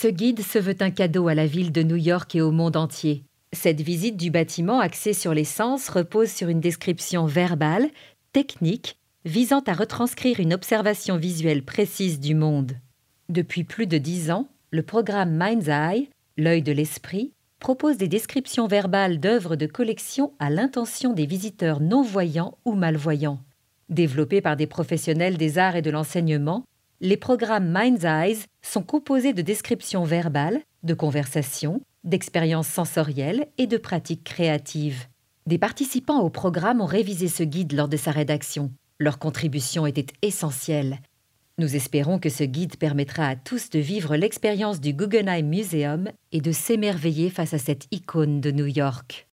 Ce guide se veut un cadeau à la ville de New York et au monde entier. Cette visite du bâtiment axée sur les sens repose sur une description verbale, technique, visant à retranscrire une observation visuelle précise du monde. Depuis plus de dix ans, le programme Mind's Eye, l'œil de l'esprit, propose des descriptions verbales d'œuvres de collection à l'intention des visiteurs non-voyants ou malvoyants. Développés par des professionnels des arts et de l'enseignement, les programmes Mind's Eyes sont composés de descriptions verbales, de conversations, d'expériences sensorielles et de pratiques créatives. Des participants au programme ont révisé ce guide lors de sa rédaction. Leur contribution était essentielle. Nous espérons que ce guide permettra à tous de vivre l'expérience du Guggenheim Museum et de s'émerveiller face à cette icône de New York.